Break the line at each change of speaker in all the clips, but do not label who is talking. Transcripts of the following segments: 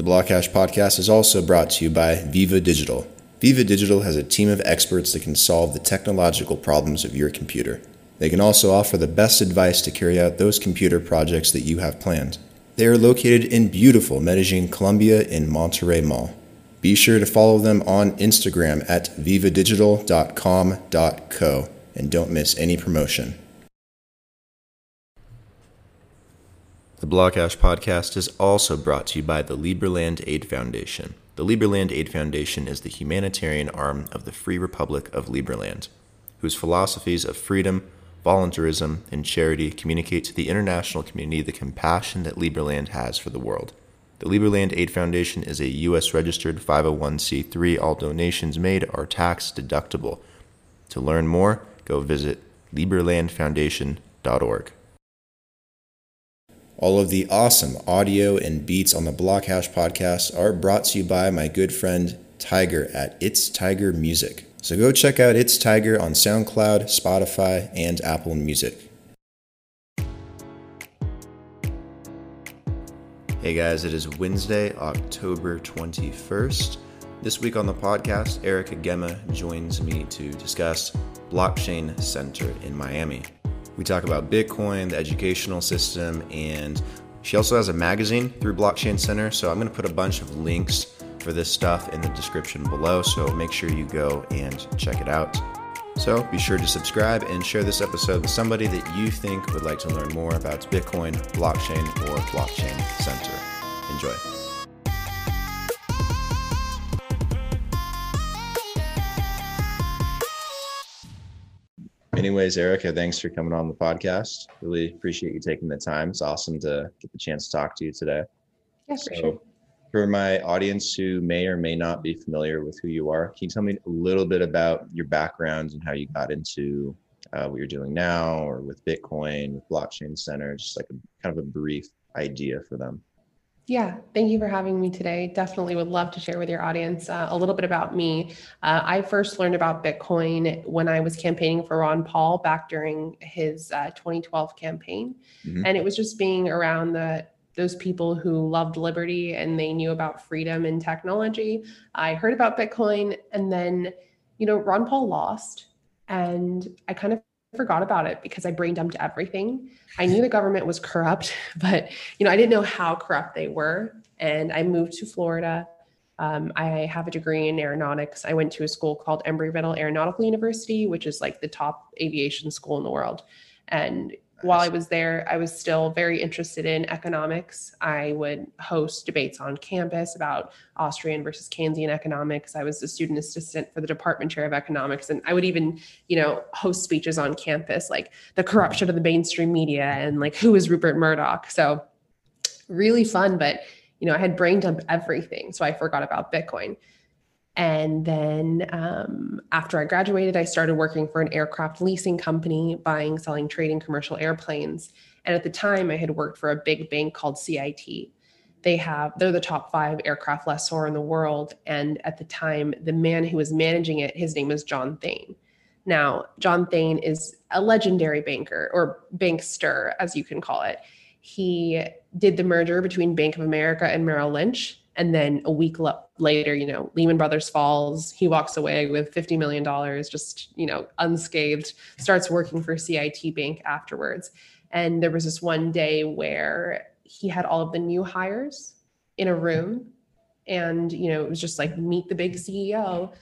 The Blockhash podcast is also brought to you by Viva Digital. Viva Digital has a team of experts that can solve the technological problems of your computer. They can also offer the best advice to carry out those computer projects that you have planned. They are located in beautiful Medellin, Colombia in Monterrey Mall. Be sure to follow them on Instagram at vivadigital.com.co and don't miss any promotion. The Blockhash podcast is also brought to you by the Liberland Aid Foundation. The Liberland Aid Foundation is the humanitarian arm of the Free Republic of Liberland, whose philosophies of freedom, voluntarism, and charity communicate to the international community the compassion that Liberland has for the world. The Liberland Aid Foundation is a U.S. registered 501c3. All donations made are tax deductible. To learn more, go visit liberlandfoundation.org. All of the awesome audio and beats on the Blockhash podcast are brought to you by my good friend Tiger at It's Tiger Music. So go check out It's Tiger on SoundCloud, Spotify, and Apple Music. Hey guys, it is Wednesday, October 21st. This week on the podcast, Erica Gemma joins me to discuss Blockchain Center in Miami. We talk about Bitcoin, the educational system, and she also has a magazine through Blockchain Center. So I'm going to put a bunch of links for this stuff in the description below. So make sure you go and check it out. So be sure to subscribe and share this episode with somebody that you think would like to learn more about Bitcoin, blockchain, or Blockchain Center. Enjoy. Anyways, Erica, thanks for coming on the podcast. Really appreciate you taking the time. It's awesome to get the chance to talk to you today.
Yeah, for so, sure.
For my audience who may or may not be familiar with who you are, can you tell me a little bit about your background and how you got into uh, what you're doing now or with Bitcoin, with Blockchain Center, just like a kind of a brief idea for them?
Yeah, thank you for having me today. Definitely would love to share with your audience uh, a little bit about me. Uh, I first learned about Bitcoin when I was campaigning for Ron Paul back during his uh, 2012 campaign. Mm-hmm. And it was just being around the those people who loved liberty and they knew about freedom and technology. I heard about Bitcoin and then, you know, Ron Paul lost and I kind of forgot about it because I brain dumped everything. I knew the government was corrupt, but you know, I didn't know how corrupt they were. And I moved to Florida. Um, I have a degree in aeronautics. I went to a school called Embry-Riddle Aeronautical University, which is like the top aviation school in the world. And while I was there, I was still very interested in economics. I would host debates on campus about Austrian versus Keynesian economics. I was a student assistant for the department chair of economics. And I would even, you know, host speeches on campus, like the corruption of the mainstream media and like who is Rupert Murdoch. So really fun, but you know, I had brain dump everything. So I forgot about Bitcoin. And then um, after I graduated, I started working for an aircraft leasing company, buying, selling, trading commercial airplanes. And at the time, I had worked for a big bank called CIT. They have, they're the top five aircraft lessor in the world. And at the time, the man who was managing it, his name was John Thain. Now, John Thain is a legendary banker or bankster, as you can call it. He did the merger between Bank of America and Merrill Lynch and then a week later you know lehman brothers falls he walks away with 50 million dollars just you know unscathed starts working for cit bank afterwards. And there was this one day where he had all of the new hires in a room and you know it was just like meet the big ceo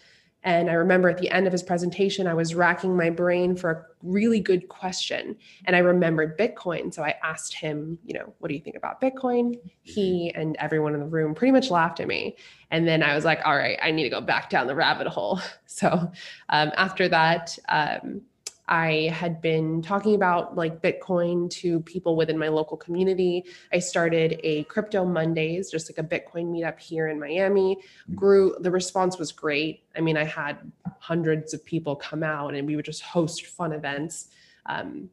and I remember at the end of his presentation, I was racking my brain for a really good question. And I remembered Bitcoin. So I asked him, you know, what do you think about Bitcoin? He and everyone in the room pretty much laughed at me. And then I was like, all right, I need to go back down the rabbit hole. So um, after that, um, I had been talking about like Bitcoin to people within my local community. I started a crypto Mondays, just like a Bitcoin meetup here in Miami. Mm-hmm. Grew the response was great. I mean, I had hundreds of people come out and we would just host fun events. Um,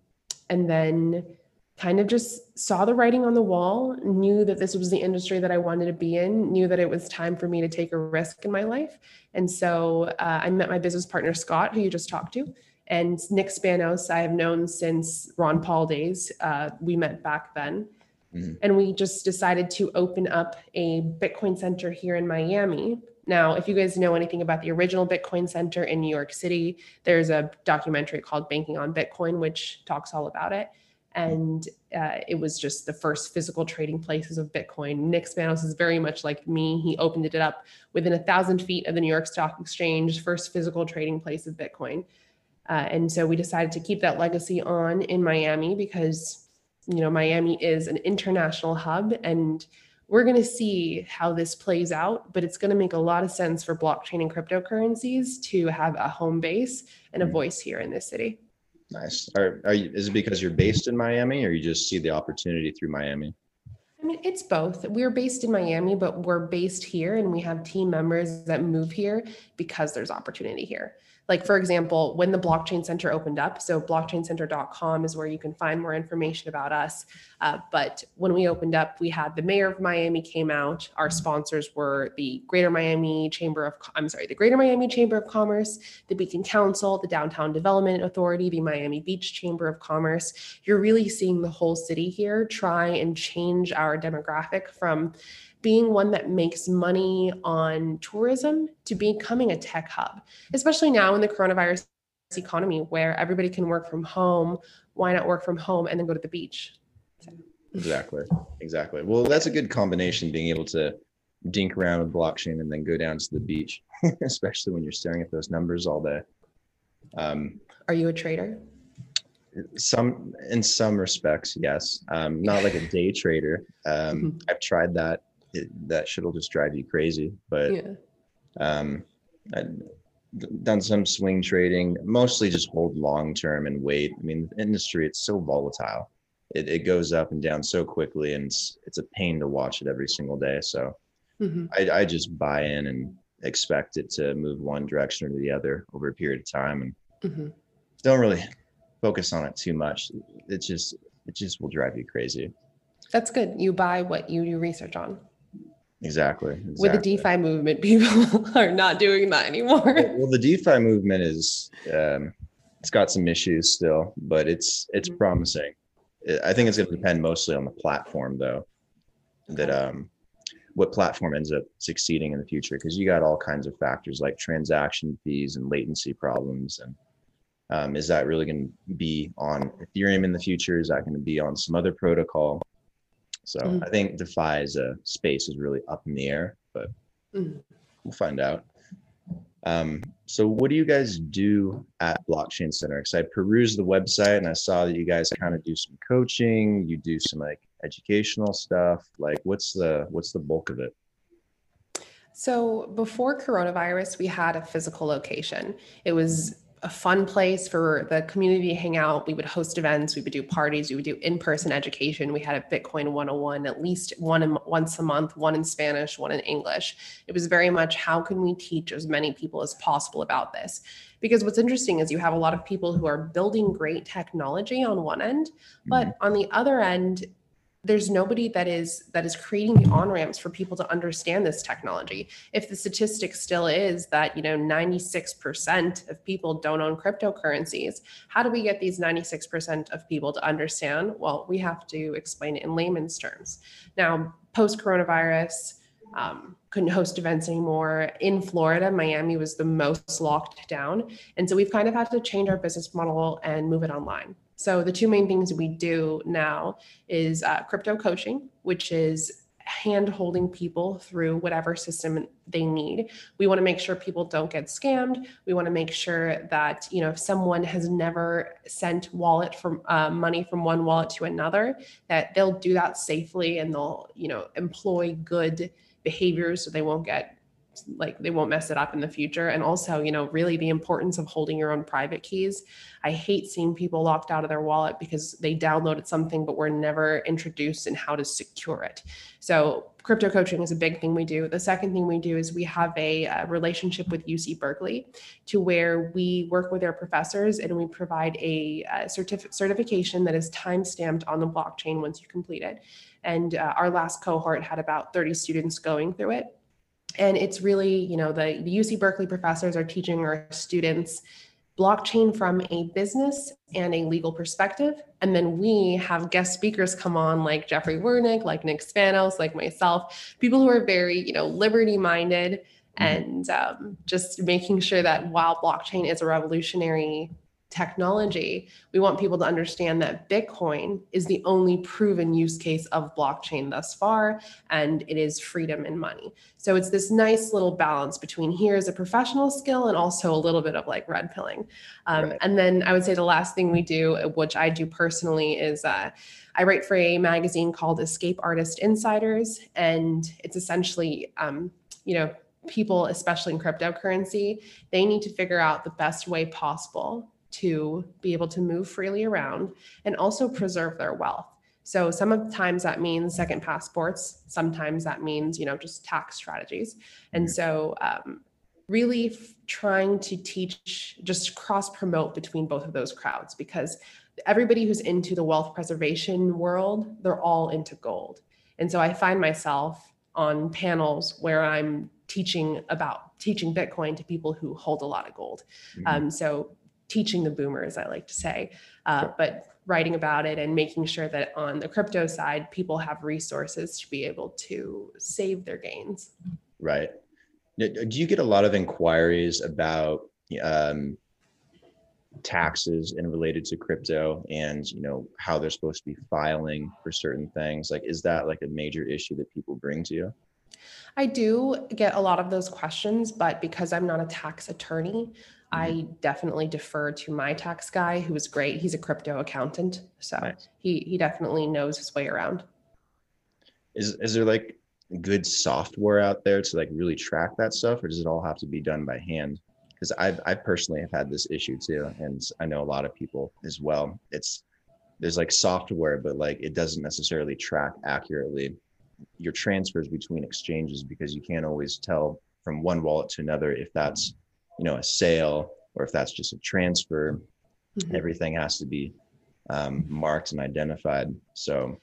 and then kind of just saw the writing on the wall, knew that this was the industry that I wanted to be in, knew that it was time for me to take a risk in my life. And so uh, I met my business partner, Scott, who you just talked to. And Nick Spanos, I have known since Ron Paul days. Uh, we met back then. Mm-hmm. And we just decided to open up a Bitcoin center here in Miami. Now, if you guys know anything about the original Bitcoin Center in New York City, there's a documentary called Banking on Bitcoin, which talks all about it. And uh, it was just the first physical trading places of Bitcoin. Nick Spanos is very much like me. He opened it up within a thousand feet of the New York Stock Exchange, first physical trading place of Bitcoin. Uh, and so we decided to keep that legacy on in Miami because you know, Miami is an international hub and we're going to see how this plays out, but it's going to make a lot of sense for blockchain and cryptocurrencies to have a home base and a mm. voice here in this city.
Nice. Are, are you, is it because you're based in Miami or you just see the opportunity through Miami?
I mean, it's both. We're based in Miami, but we're based here and we have team members that move here because there's opportunity here. Like, for example, when the Blockchain Center opened up, so blockchaincenter.com is where you can find more information about us. Uh, but when we opened up, we had the mayor of Miami came out. Our sponsors were the Greater Miami Chamber of, I'm sorry, the Greater Miami Chamber of Commerce, the Beacon Council, the Downtown Development Authority, the Miami Beach Chamber of Commerce. You're really seeing the whole city here try and change our demographic from being one that makes money on tourism to becoming a tech hub, especially now in the coronavirus economy where everybody can work from home. Why not work from home and then go to the beach?
So. Exactly. Exactly. Well, that's a good combination being able to dink around with blockchain and then go down to the beach, especially when you're staring at those numbers all day.
Um, Are you a trader?
Some, in some respects, yes. Um, not like a day trader. Um, mm-hmm. I've tried that it, that shit'll just drive you crazy. But yeah. um, I've done some swing trading, mostly just hold long term and wait. I mean, the industry it's so volatile. It, it goes up and down so quickly, and it's it's a pain to watch it every single day. So mm-hmm. I, I just buy in and expect it to move one direction or the other over a period of time, and mm-hmm. don't really focus on it too much. It just it just will drive you crazy.
That's good. You buy what you do research on.
Exactly, exactly.
With the DeFi movement, people are not doing that anymore.
Well, the DeFi movement is um, it's got some issues still, but it's it's mm-hmm. promising. I think it's going to depend mostly on the platform, though. That um, what platform ends up succeeding in the future, because you got all kinds of factors like transaction fees and latency problems, and um, is that really going to be on Ethereum in the future? Is that going to be on some other protocol? So mm I think DeFi as a space is really up in the air, but mm we'll find out. Um, so what do you guys do at Blockchain Center? Because I perused the website and I saw that you guys kind of do some coaching, you do some like educational stuff. Like what's the what's the bulk of it?
So before coronavirus, we had a physical location. It was a fun place for the community to hang out. We would host events, we would do parties, we would do in-person education. We had a Bitcoin 101 at least one in, once a month, one in Spanish, one in English. It was very much how can we teach as many people as possible about this? Because what's interesting is you have a lot of people who are building great technology on one end, but mm-hmm. on the other end, there's nobody that is that is creating the on ramps for people to understand this technology. If the statistic still is that you know 96% of people don't own cryptocurrencies how do we get these 96% of people to understand? Well we have to explain it in layman's terms. Now post coronavirus um, couldn't host events anymore. In florida miami was the most locked down. And so we've kind of had to change our business model and move it online so the two main things we do now is uh, crypto coaching, which is hand holding people through whatever system they need. We want to make sure people don't get scammed. We want to make sure that you know if someone has never sent wallet from uh, money from one wallet to another, that they'll do that safely and they'll you know employ good behaviors so they won't get like they won't mess it up in the future. And also you know really the importance of holding your own private keys. I hate seeing people locked out of their wallet because they downloaded something but were never introduced in how to secure it. So crypto coaching is a big thing we do. The second thing we do is we have a, a relationship with uc berkeley to where we work with their professors and we provide a, a certif- certification that is time stamped on the blockchain once you complete it. And uh, our last cohort had about 30 students going through it and it's really you know the, the uc berkeley professors are teaching our students blockchain from a business and a legal perspective. And then we have guest speakers come on like Jeffrey Wernick, like Nick Spanos, like myself, people who are very, you know, liberty minded mm-hmm. and um, just making sure that while blockchain is a revolutionary technology, we want people to understand that Bitcoin is the only proven use case of blockchain thus far, and it is freedom and money. So it's this nice little balance between here is a professional skill and also a little bit of like red pilling. Um, right. And then I would say the last thing we do, which I do personally, is uh, I write for a magazine called Escape Artist Insiders, and it's essentially, um, you know, people, especially in cryptocurrency, they need to figure out the best way possible to be able to move freely around and also preserve their wealth. So sometimes that means second passports. Sometimes that means, you know, just tax strategies. And mm-hmm. so um, really f- trying to teach, just cross promote between both of those crowds because everybody who's into the wealth preservation world, they're all into gold. And so I find myself on panels where I'm teaching about teaching Bitcoin to people who hold a lot of gold. Mm-hmm. Um, so teaching the boomers, I like to say, uh, sure. but writing about it and making sure that on the crypto side, people have resources to be able to save their gains.
Right. Do you get a lot of inquiries about um, taxes and related to crypto and you know how they're supposed to be filing for certain things? Like, is that like a major issue that people bring to you?
I do get a lot of those questions, but because I'm not a tax attorney, I mm-hmm. definitely defer to my tax guy, who is great. He's a crypto accountant, so nice. he he definitely knows his way around.
Is is there like good software out there to like really track that stuff, or does it all have to be done by hand? Because I I personally have had this issue too, and I know a lot of people as well. It's there's like software, but like it doesn't necessarily track accurately your transfers between exchanges because you can't always tell from one wallet to another if that's you know a sale or if that's just a transfer mm-hmm. everything has to be um, marked and identified so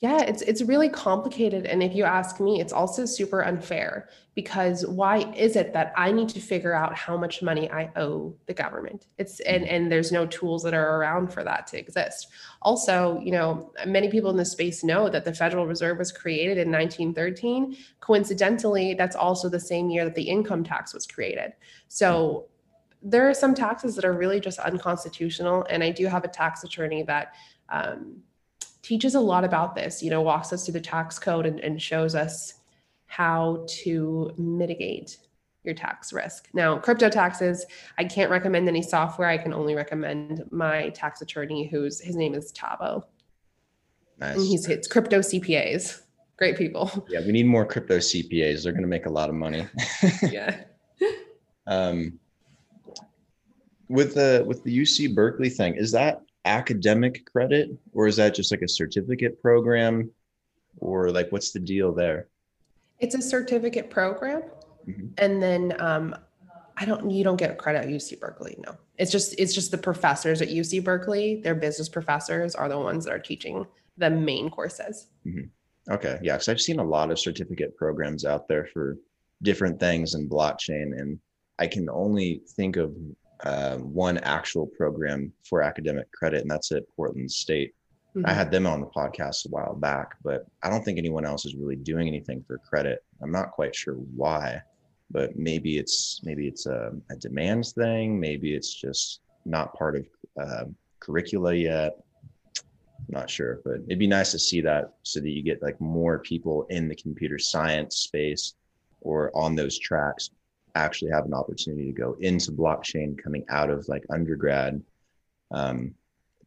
yeah, it's it's really complicated and if you ask me, it's also super unfair because why is it that I need to figure out how much money I owe the government? It's and mm-hmm. and there's no tools that are around for that to exist. Also, you know, many people in this space know that the Federal Reserve was created in 1913. Coincidentally, that's also the same year that the income tax was created. So there are some taxes that are really just unconstitutional and I do have a tax attorney that um, teaches a lot about this, you know, walks us through the tax code and, and shows us how to mitigate your tax risk. Now, crypto taxes, I can't recommend any software. I can only recommend my tax attorney, who's his name is Tavo. Nice. And he's it's crypto CPAs. Great people.
Yeah, we need more crypto CPAs. They're going to make a lot of money.
yeah.
um, with the with the UC Berkeley thing, is that academic credit or is that just like a certificate program? Or like what's the deal there?
It's a certificate program. Mm-hmm. and then um, i don't you don't get credit at uc berkeley no. It's just it's just the professors at uc berkeley their business professors are the ones that are teaching the main courses.
Mm-hmm. okay yeah because i've seen a lot of certificate programs out there for different things in blockchain and i can only think of uh, one actual program for academic credit, and that's at Portland State. Mm-hmm. I had them on the podcast a while back, but I don't think anyone else is really doing anything for credit. I'm not quite sure why, but maybe it's maybe it's a, a demand thing. Maybe it's just not part of uh, curricula yet. not sure, but it'd be nice to see that so that you get like more people in the computer science space or on those tracks actually have an opportunity to go into blockchain coming out of like undergrad um,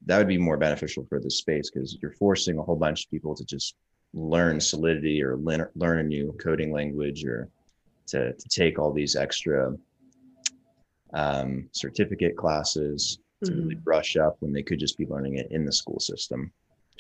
that would be more beneficial for the space because you're forcing a whole bunch of people to just learn solidity or learn, learn a new coding language or to, to take all these extra um, certificate classes to mm-hmm. really brush up when they could just be learning it in the school system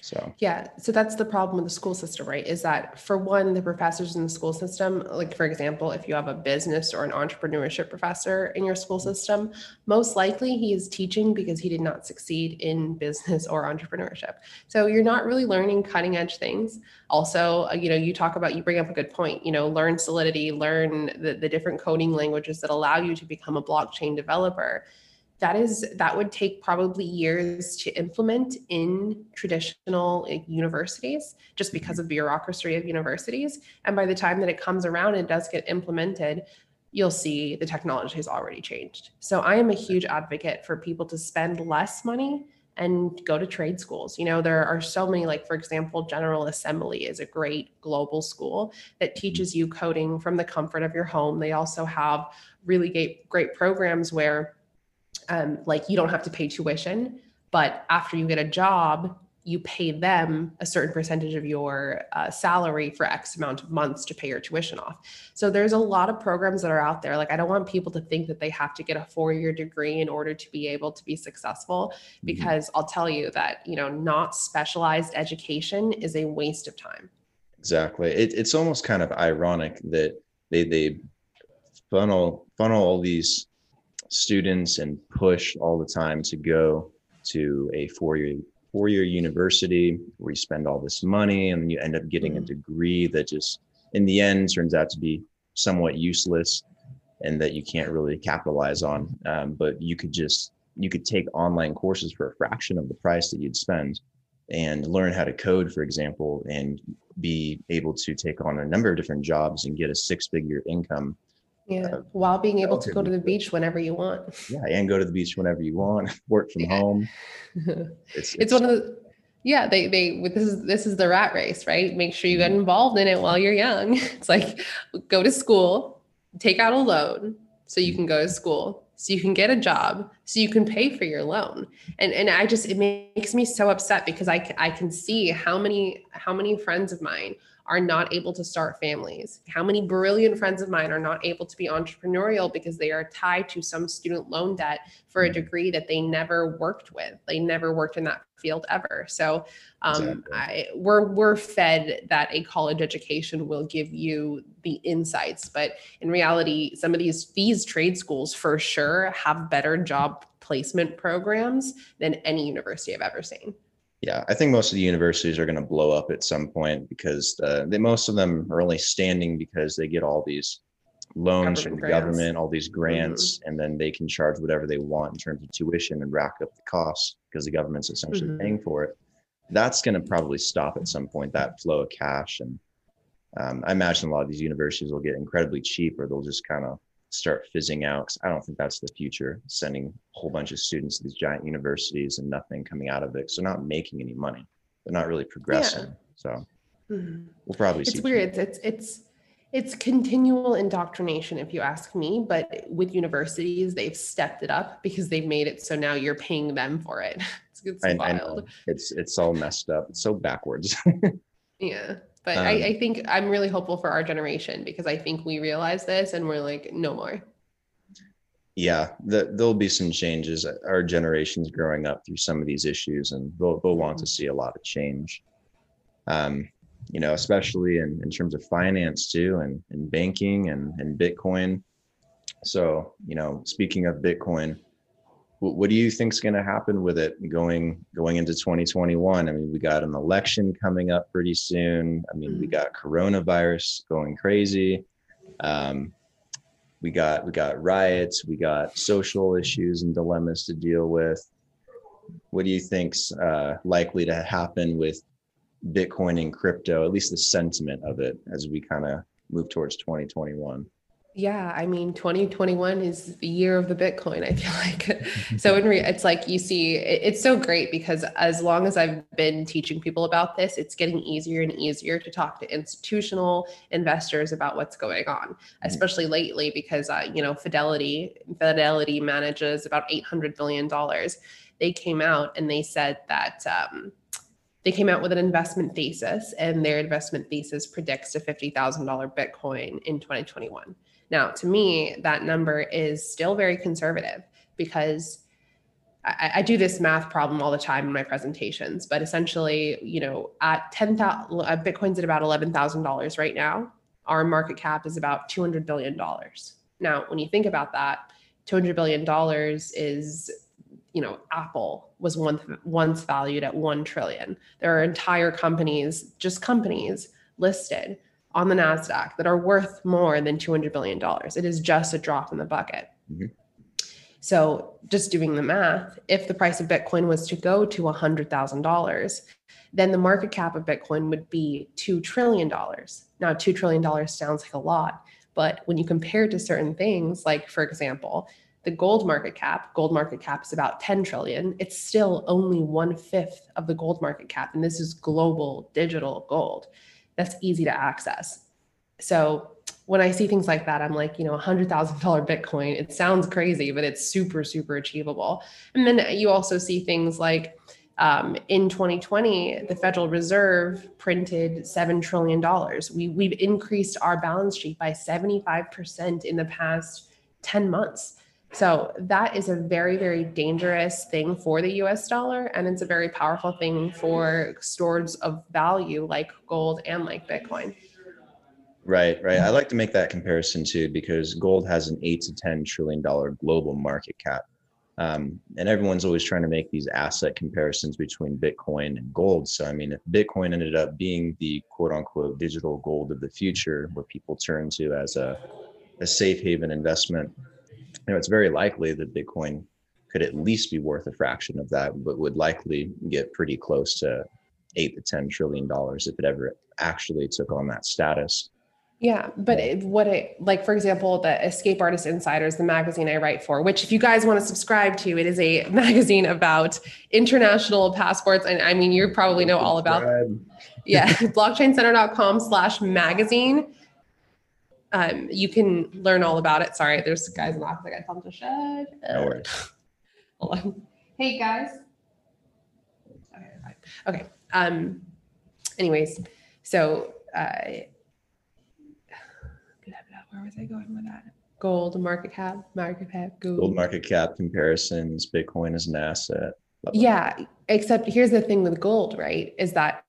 so,
yeah. So that's the problem with the school system, right? Is that for one, the professors in the school system, like for example, if you have a business or an entrepreneurship professor in your school system, most likely he is teaching because he did not succeed in business or entrepreneurship. So you're not really learning cutting edge things. Also, uh, you know, you talk about, you bring up a good point, you know, learn Solidity, learn the, the different coding languages that allow you to become a blockchain developer that is that would take probably years to implement in traditional universities just because of mm-hmm. bureaucracy of universities. And by the time that it comes around and does get implemented you'll see the technology has already changed. So i am a huge advocate for people to spend less money and go to trade schools. You know, there are so many, like, for example, General Assembly is a great global school that mm-hmm. teaches you coding from the comfort of your home. They also have really great, great programs where, um, like, you don't have to pay tuition, but after you get a job, you pay them a certain percentage of your uh, salary for X amount of months to pay your tuition off. So there's a lot of programs that are out there. Like I don't want people to think that they have to get a four-year degree in order to be able to be successful, mm-hmm. because mm-hmm. I'll tell you that you know not specialized education is a waste of time.
Exactly. It, it's almost kind of ironic that they they funnel funnel all these students and push all the time to go to a four-year four year university where you spend all this money and you end up getting mm-hmm. a degree that just in the end turns out to be somewhat useless and that you can't really capitalize on um, but you could just you could take online courses for a fraction of the price that you'd spend and learn how to code for example and be able to take on a number of different jobs and get a six figure income
yeah, uh, while being able to go to the beach whenever you want.
Yeah, and go to the beach whenever you want. Work from yeah. home.
It's, it's, it's one of the yeah they they this is this is the rat race right make sure you get mm-hmm. involved in it while you're young it's like go to school take out a loan so you can go to school so you can get a job so you can pay for your loan and and i just it makes me so upset because i i can see how many how many friends of mine are not able to start families? How many brilliant friends of mine are not able to be entrepreneurial because they are tied to some student loan debt for a degree that they never worked with? They never worked in that field ever. So um, exactly. I, we're we're fed that a college education will give you the insights, but in reality, some of these these trade schools for sure have better job placement programs than any university I've ever seen
yeah, I think most of the universities are going to blow up at some point because uh, they, most of them are only standing because they get all these loans from the grants. government, all these grants, mm-hmm. and then they can charge whatever they want in terms of tuition and rack up the costs because the government's essentially mm-hmm. paying for it. That's going to probably stop at some point that flow of cash, and um, I imagine a lot of these universities will get incredibly cheap, or they'll just kind of start fizzing out. Because I don't think that's the future, sending a whole bunch of students to these giant universities and nothing coming out of it. So not making any money. They're not really progressing. Yeah. So mm-hmm. we'll probably see
it's weird. It's it's it's continual indoctrination if you ask me but with universities they've stepped it up because they've made it so now you're paying them for it it's, it's I, wild
I it's it's all messed up it's so backwards
yeah but um, I, I think I'm really hopeful for our generation because I think we realize this and we're like, no more.
Yeah, the, there'll be some changes. Our generation's growing up through some of these issues, and they'll, they'll want to mm-hmm. see a lot of change. Um, you know, especially in, in terms of finance too, and, and banking and, and Bitcoin. So, you know, speaking of Bitcoin, what do you think is going to happen with it going going into 2021 i mean we got an election coming up pretty soon. I mean mm-hmm. we got coronavirus going crazy. Um, we got we got riots. We got social issues and dilemmas to deal with. What do you think's uh, likely to happen with bitcoin and crypto at least the sentiment of it as we kind of move towards 2021
yeah, I mean, 2021 is the year of the Bitcoin, I feel like. so in re- it's like you see, it, it's so great because as long as I've been teaching people about this, it's getting easier and easier to talk to institutional investors about what's going on, mm-hmm. especially lately because, uh, you know, Fidelity, Fidelity manages about $800 billion. They came out and they said that, um, they came out with an investment thesis, and their investment thesis predicts a $50,000 Bitcoin in 2021. Now, to me, that number is still very conservative because I, I, do this math problem all the time in my presentations, but essentially, you know, at 10,000, uh, Bitcoin's at about $11,000 right now. Our market cap is about $200 billion. Now, when you think about that, $200 billion is, you know, Apple was once, once valued at 1 trillion. There are entire companies, just companies listed on the NASDAQ that are worth more than $200 billion. It is just a drop in the bucket. Mm-hmm. So, just doing the math, if the price of Bitcoin was to go to $100,000, then the market cap of Bitcoin would be $2 trillion. Now, $2 trillion sounds like a lot, but when you compare it to certain things, like for example, the gold market cap, gold market cap is about 10 trillion. It's still only one fifth of the gold market cap. And this is global digital gold. That's easy to access. So when I see things like that, I'm like, you know, $100,000 Bitcoin, it sounds crazy, but it's super, super achievable. And then you also see things like um, in 2020, the Federal Reserve printed $7 trillion. We, we've increased our balance sheet by 75% in the past 10 months. So that is a very, very dangerous thing for the US dollar. And it's a very powerful thing for stores of value like gold and like Bitcoin.
Right, right. I like to make that comparison too because gold has an eight to ten trillion dollar global market cap, um, and everyone's always trying to make these asset comparisons between Bitcoin and gold. So, I mean, if Bitcoin ended up being the quote unquote digital gold of the future, where people turn to as a a safe haven investment, you know, it's very likely that Bitcoin could at least be worth a fraction of that, but would likely get pretty close to eight to ten trillion dollars if it ever actually took on that status.
Yeah, but it, what it like, for example, the Escape Artist Insiders, the magazine I write for, which if you guys want to subscribe to, it is a magazine about international passports. And I mean, you probably know all about. Yeah, blockchaincenter.com slash magazine. Um, you can learn all about it. Sorry, there's guys in the office. I got tell them to shut.
No worries.
Hold on. Hey guys. Okay. Okay. Um. Anyways, so. Uh, where was I going with that? Gold market cap, market cap, gold.
Gold market cap comparisons, Bitcoin is an asset.
Blah, blah. Yeah, except here's the thing with gold, right? Is that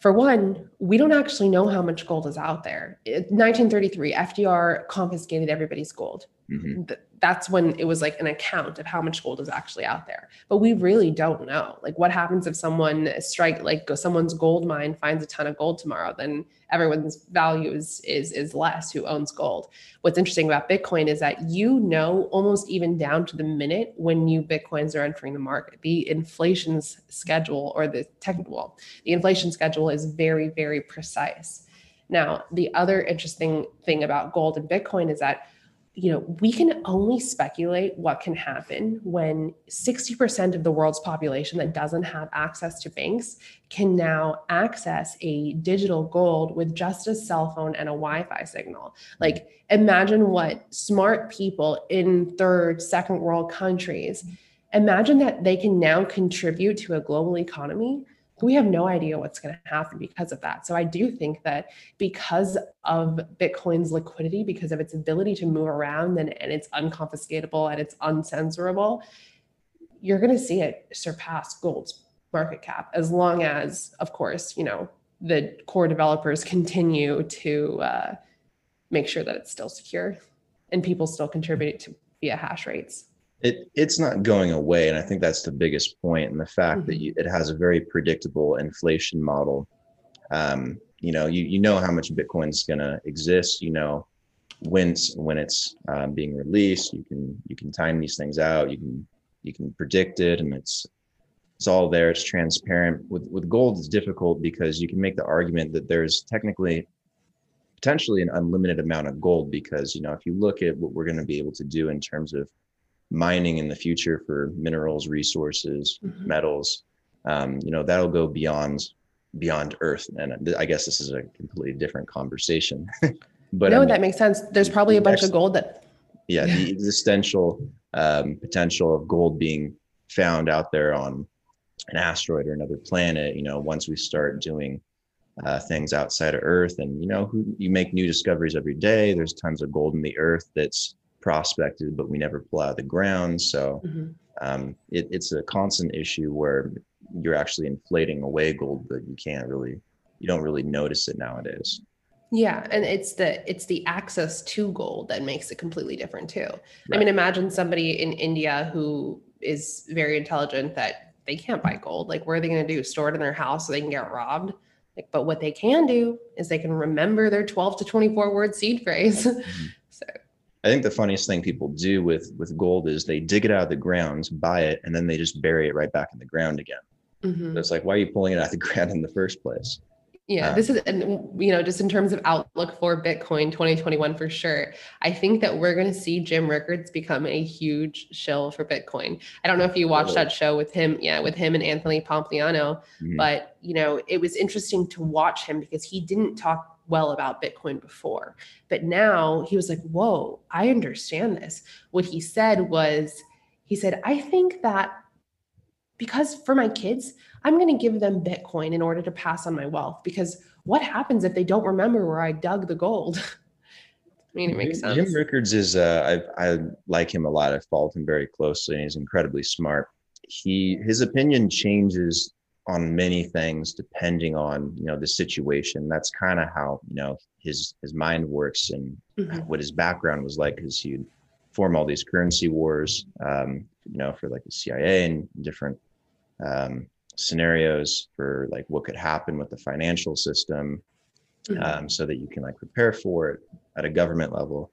for one, we don't actually know how much gold is out there. 1933, FDR confiscated everybody's gold. Mm-hmm. That's when it was like an account of how much gold is actually out there. But we really don't know. Like, what happens if someone strike, like, someone's gold mine finds a ton of gold tomorrow? Then everyone's value is, is is less who owns gold. What's interesting about Bitcoin is that you know almost even down to the minute when new Bitcoins are entering the market. The inflation's schedule or the technical, the inflation schedule is very, very precise. Now, the other interesting thing about gold and Bitcoin is that you know, we can only speculate what can happen when 60% of the world's population that doesn't have access to banks can now access a digital gold with just a cell phone and a Wi Fi signal. Like, imagine what smart people in third, second world countries imagine that they can now contribute to a global economy we have no idea what's going to happen because of that. So I do think that because of Bitcoin's liquidity, because of its ability to move around and, and it's unconfiscatable and it's uncensorable, you're going to see it surpass gold's market cap as long as, of course, you know, the core developers continue to uh, make sure that it's still secure and people still contribute to via hash rates
it it's not going away and i think that's the biggest point and the fact mm-hmm. that you, it has a very predictable inflation model. Um, you know you, you know how much bitcoin's going to exist you know when when it's um, being released. You can you can time these things out you can you can predict it and it's it's all there it's transparent. With with gold it's difficult because you can make the argument that there's technically potentially an unlimited amount of gold because you know if you look at what we're going to be able to do in terms of mining in the future for minerals, resources, mm-hmm. metals, um, you know, that'll go beyond beyond Earth. And I guess this is a completely different conversation.
but no, I mean, that makes sense. There's probably a bunch of gold that.
Yeah, the existential um, potential of gold being found out there on an asteroid or another planet. You know, once we start doing uh, things outside of Earth, and you know, who, you make new discoveries every day. There's tons of gold in the Earth that's prospected, but we never pull out of the ground. So mm-hmm. um, it, it's a constant issue where you're actually inflating away gold, but you can't really, you don't really notice it nowadays.
Yeah, and it's the it's the access to gold that makes it completely different too. Right. I mean, imagine somebody in India who is very intelligent that they can't buy gold. Like, where are they going to do? Store it in their house so they can get robbed? Like, but what they can do is they can remember their 12 to 24 word seed phrase.
I think the funniest thing people do with with gold is they dig it out of the ground, buy it, and then they just bury it right back in the ground again. Mm-hmm. So it's like, why are you pulling it out of the ground in the first place?
Yeah, this is, and you know, just in terms of outlook for Bitcoin 2021 for sure. I think that we're going to see Jim Rickards become a huge shill for Bitcoin. I don't know if you watched that show with him, yeah, with him and Anthony Pompliano, mm-hmm. but you know, it was interesting to watch him because he didn't talk well about Bitcoin before, but now he was like, "Whoa, I understand this." What he said was, he said, "I think that because for my kids, I'm going to give them Bitcoin in order to pass on my wealth because what happens if they don't remember where I dug the gold? I mean, it makes sense.
Jim Rickards is, uh, I, I like him a lot. I followed him very closely and he's incredibly smart. He, his opinion changes on many things depending on, you know, the situation. That's kind of how, you know, his, his mind works and mm-hmm. what his background was like because he'd form all these currency wars, um, you know, for like the CIA and different um, scenarios for like what could happen with the financial system mm-hmm. um, so that you can like prepare for it at a government level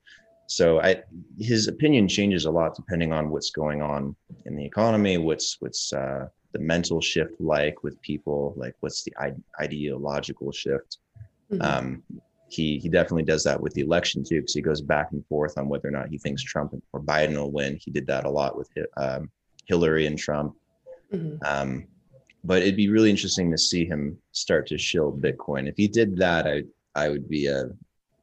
so i his opinion changes a lot depending on what's going on in the economy what's what's uh, the mental shift like with people like what's the ideological shift mm-hmm. um, he he definitely does that with the election too because he goes back and forth on whether or not he thinks trump or biden will win he did that a lot with um, hillary and trump mm-hmm. um, but it'd be really interesting to see him start to shill Bitcoin. If he did that, I I would be a uh,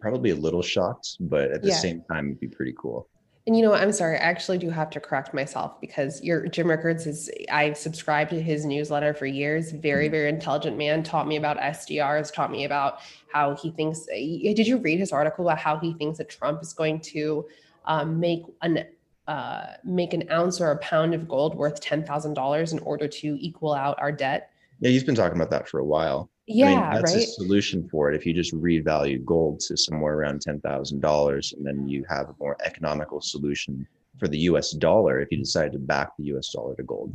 probably a little shocked, but at the yeah. same time, it'd be pretty cool.
And you know, what, I'm sorry, I actually do have to correct myself because your Jim Rickards is I've subscribed to his newsletter for years. Very, mm-hmm. very intelligent man. Taught me about SDRs. Taught me about how he thinks. Did you read his article about how he thinks that Trump is going to um, make an uh, make an ounce or a pound of gold worth $10,000 in order to equal out our debt.
Yeah, he's been talking about that for a while.
Yeah, I mean, that's
right? a solution for it. If you just revalue gold to somewhere around $10,000 and then you have a more economical solution for the US dollar if you decide to back the US dollar to gold.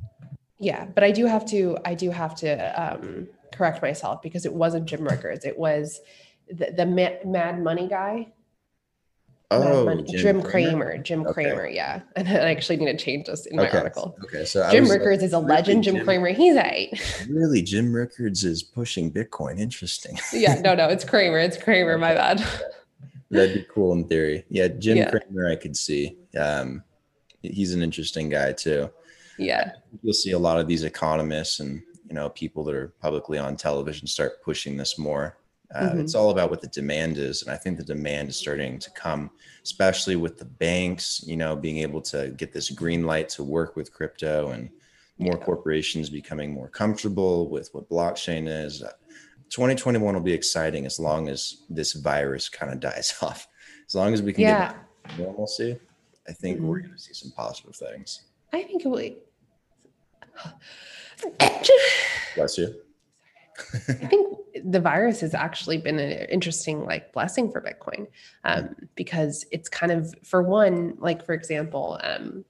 Yeah, but I do have to I do have to um, correct myself because it wasn't Jim Rickards. It was the, the Mad Money guy
Oh,
Jim, Jim Cramer? Cramer? Jim okay. Cramer, yeah. And I actually need to change this in my
okay.
article.
Okay, so
Jim Rickards like, is a legend. Jim, Jim Cramer, he's eight.
Really, Jim Rickards is pushing Bitcoin. Interesting.
yeah, no, no, it's Cramer. It's Cramer. My bad.
That'd be cool in theory. Yeah, Jim yeah. Cramer, I could see. Um, he's an interesting guy too.
Yeah,
you'll see a lot of these economists and you know people that are publicly on television start pushing this more. Uh, mm-hmm. It's all about what the demand is, and I think the demand is starting to come, especially with the banks. You know, being able to get this green light to work with crypto, and more yeah. corporations becoming more comfortable with what blockchain is. 2021 will be exciting as long as this virus kind of dies off. As long as we can yeah. get normalcy, I think mm-hmm. we're going to see some positive things.
I think it will.
Bless you.
I think the virus has actually been an interesting like blessing for Bitcoin um, because it's kind of for one, like for example, um,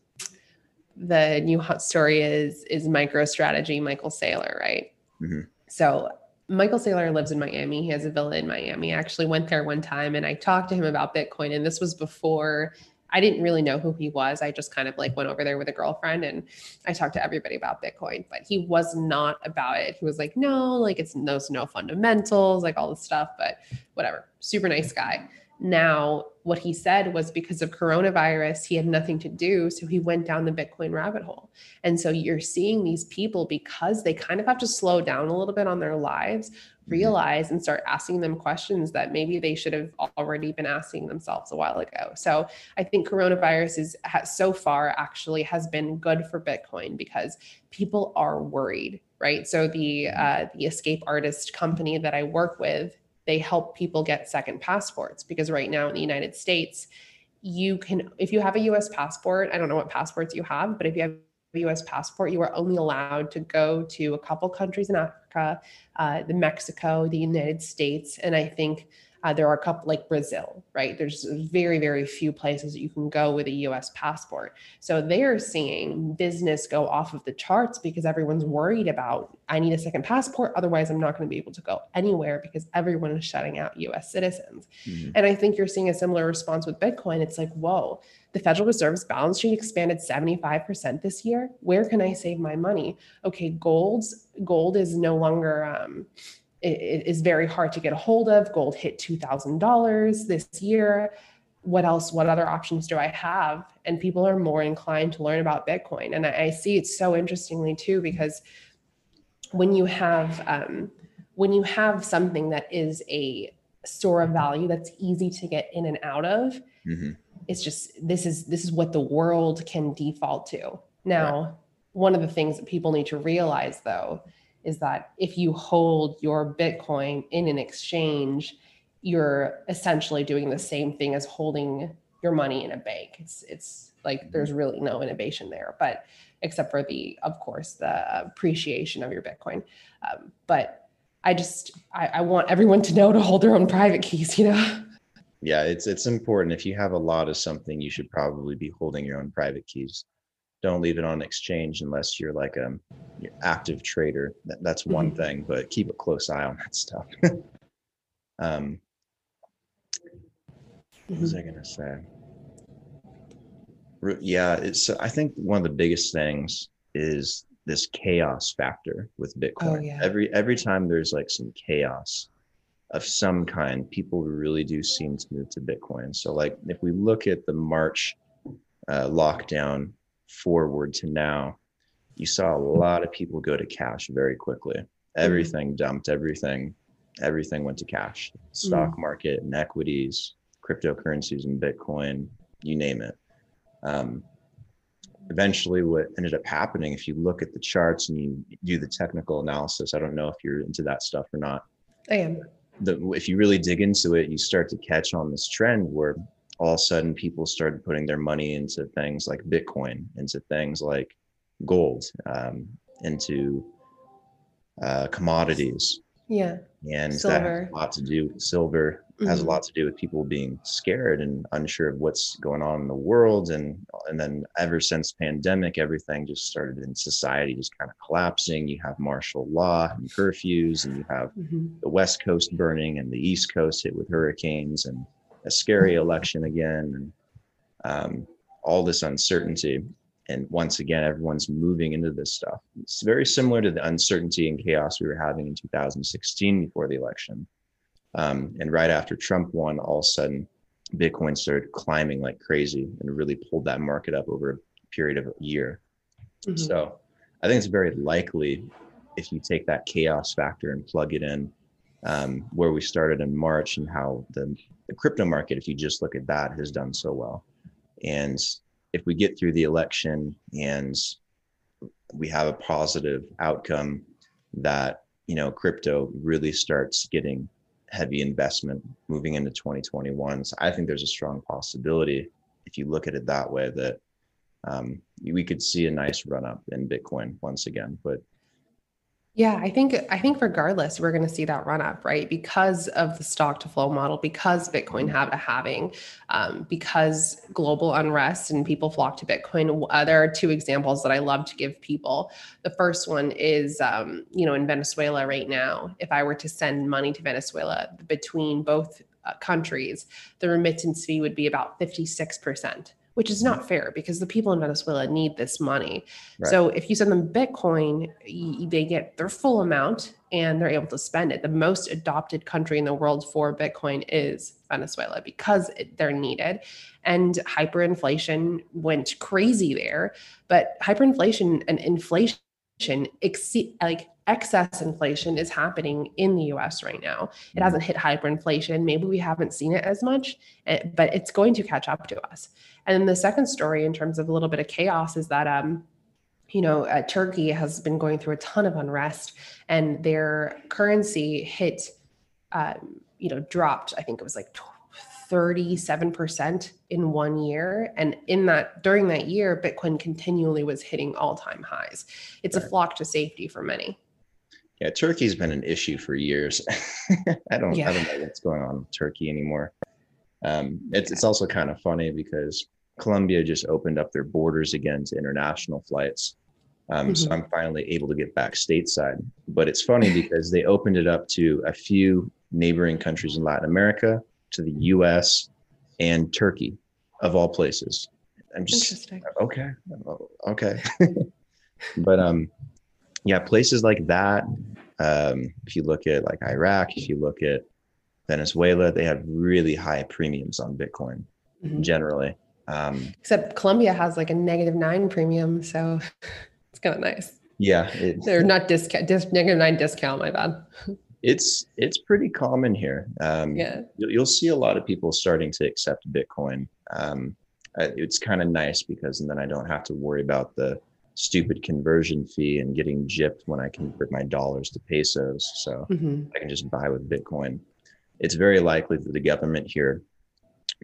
the new hot story is is MicroStrategy Michael Saylor, right? Mm-hmm. So Michael Saylor lives in Miami. He has a villa in Miami. I actually went there one time and I talked to him about Bitcoin, and this was before I didn't really know who he was. I just kind of like went over there with a girlfriend and I talked to everybody about Bitcoin, but he was not about it. He was like, no, like it's no, no fundamentals, like all this stuff, but whatever. Super nice guy. Now, what he said was because of coronavirus, he had nothing to do. So he went down the Bitcoin rabbit hole. And so you're seeing these people because they kind of have to slow down a little bit on their lives. Realize and start asking them questions that maybe they should have already been asking themselves a while ago. So I think coronavirus is has, so far actually has been good for Bitcoin because people are worried, right? So the uh, the escape artist company that I work with they help people get second passports because right now in the United States, you can, if you have a US passport, I don't know what passports you have, but if you have US passport, you are only allowed to go to a couple countries in Africa, uh, the Mexico, the United States, and I think Uh, there are a couple like Brazil, right? There's very, very few places that you can go with a US passport. So they're seeing business go off of the charts because everyone's worried about, I need a second passport. Otherwise, I'm not going to be able to go anywhere because everyone is shutting out US citizens. Mm-hmm. And I think you're seeing a similar response with Bitcoin. It's like, whoa, the Federal Reserve's balance sheet expanded 75% this year. Where can I save my money? Okay, gold's gold is no longer um, it is very hard to get a hold of. Gold hit $2,000 this year. What else? What other options do I have? And people are more inclined to learn about Bitcoin. And I, see it so interestingly too, because when you have um, when you have something that is a store of value that's easy to get in and out of, mm-hmm. It's just this is this is what the world can default to. Now, right. one of the things that people need to realize though is that if you hold your Bitcoin in an exchange, you're essentially doing the same thing as holding your money in a bank. It's it's like mm-hmm. there's really no innovation there, but except for the, of course, the appreciation of your Bitcoin. Um, but I just I, I want everyone to know to hold their own private keys, you know.
Yeah, it's it's important. If you have a lot of something, you should probably be holding your own private keys don't leave it on exchange unless you're like a you're active trader. That, that's one mm-hmm. thing, but keep a close eye on that stuff. um, what was I mm-hmm. gonna say? Yeah, it's. I think one of the biggest things is this chaos factor with Bitcoin. Oh, yeah. Every every time there's like some chaos of some kind, people really do seem to move to Bitcoin. So like if we look at the March uh, lockdown forward to now, you saw a lot of people go to cash very quickly. Mm-hmm. Everything dumped, everything, everything went to cash. Stock mm-hmm. market and equities, cryptocurrencies and Bitcoin, you name it. Um, eventually, what ended up happening, if you look at the charts and you do the technical analysis, I don't know if you're into that stuff or not.
I am.
The, if you really dig into it, you start to catch on this trend where all of a sudden people started putting their money into things like Bitcoin, into things like gold, um, into uh, commodities.
Yeah.
And silver. that has a lot to do silver mm-hmm. has a mm-hmm. lot to do with people being scared and unsure of what's going on in the world. And and then ever since pandemic, everything just started in society just kind of collapsing. You have martial law and curfews, and you have mm-hmm. the West Coast burning and the East Coast hit with hurricanes and a scary election again, and um, all this uncertainty. And once again, everyone's moving into this stuff. It's very similar to the uncertainty and chaos we were having in 2016 before the election. Um, and right after Trump won, all of a sudden, Bitcoin started climbing like crazy and really pulled that market up over a period of a year. Mm-hmm. So I think it's very likely if you take that chaos factor and plug it in um, where we started in March and how the, the crypto market, if you just look at that, has done so well. And if we get through the election and we have a positive outcome that you know crypto really starts getting heavy investment moving into 2021 so i think there's a strong possibility if you look at it that way that um, we could see a nice run up in bitcoin once again but
yeah, I think I think regardless, we're going to see that run up, right? Because of the stock to flow model, because Bitcoin mm-hmm. have a halving, um, because global unrest and people flock to Bitcoin. Uh, there are two examples that I love to give people. The first one is, um, you know, in Venezuela right now. If I were to send money to Venezuela between both uh, countries, the remittance fee would be about fifty six percent which is not mm-hmm. fair because the people in Venezuela need this money. Right. So if you send them Bitcoin, they get their full amount and they're able to spend it. The most adopted country in the world for Bitcoin is Venezuela because they're needed. And hyperinflation went crazy there. But hyperinflation and inflation exceed like excess inflation is happening in the US right now. It mm-hmm. hasn't hit hyperinflation. Maybe we haven't seen it as much, eh, but it's going to catch up to us. And then the second story, in terms of a little bit of chaos, is that um, you know, uh, Turkey has been going through a ton of unrest, and their currency hit, um, you know, dropped. I think it was like 37% in one year. And in that, during that year, Bitcoin continually was hitting all time highs. It's right. a flock to safety for many.
Yeah, Turkey's been an issue for years. I don't
Yeah.
I don't know what's going on with Turkey anymore. Um, it's it's also kind of funny because Colombia just opened up their borders again to international flights. Um, So
Mhm.
I'm finally able to get back stateside. But it's funny because they opened it up to a few neighboring countries in Latin America, to the U.S. and Turkey, of all places. I'm just
Interesting.
okay okay but um yeah places like that um if you look at like iraq if you look at venezuela they have really high premiums on bitcoin
Mhm.
generally um
Except Colombia has like a negative nine premium, so it's kind of nice.
yeah it,
They're not discount, dis- negative nine discount. My bad.
it's it's pretty common here um
Yeah.
you'll, see a lot of people starting to accept bitcoin um it's kind of nice because and then i don't have to worry about the stupid conversion fee and getting gypped when i convert my dollars to pesos so
hmm
I can just buy with Bitcoin. It's very likely that the government here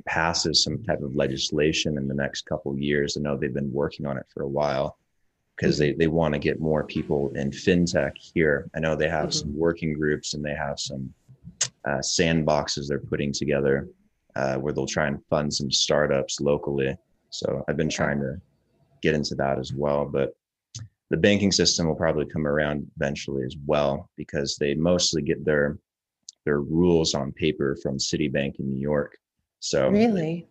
passes some type of legislation in the next couple of years. I know they've been working on it for a while because they, they want to get more people in fintech here. I know they have
Mhm.
some working groups and they have some uh, sandboxes they're putting together uh, where they'll try and fund some startups locally. So I've been trying to get into that as well. But the banking system will probably come around eventually as well because they mostly get their their rules on paper from Citibank in New York. So
Really?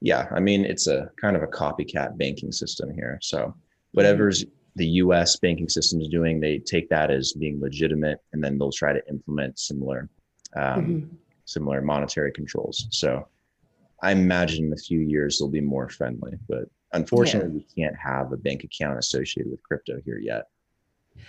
yeah, I mean it's a kind of a copycat banking system here. So whatever's the US banking system is doing, they take that as being legitimate and then they'll try to implement similar um,
Mhm.
similar monetary controls. So I imagine in a few years they'll be more friendly, but unfortunately we can't have a bank account associated with crypto here yet.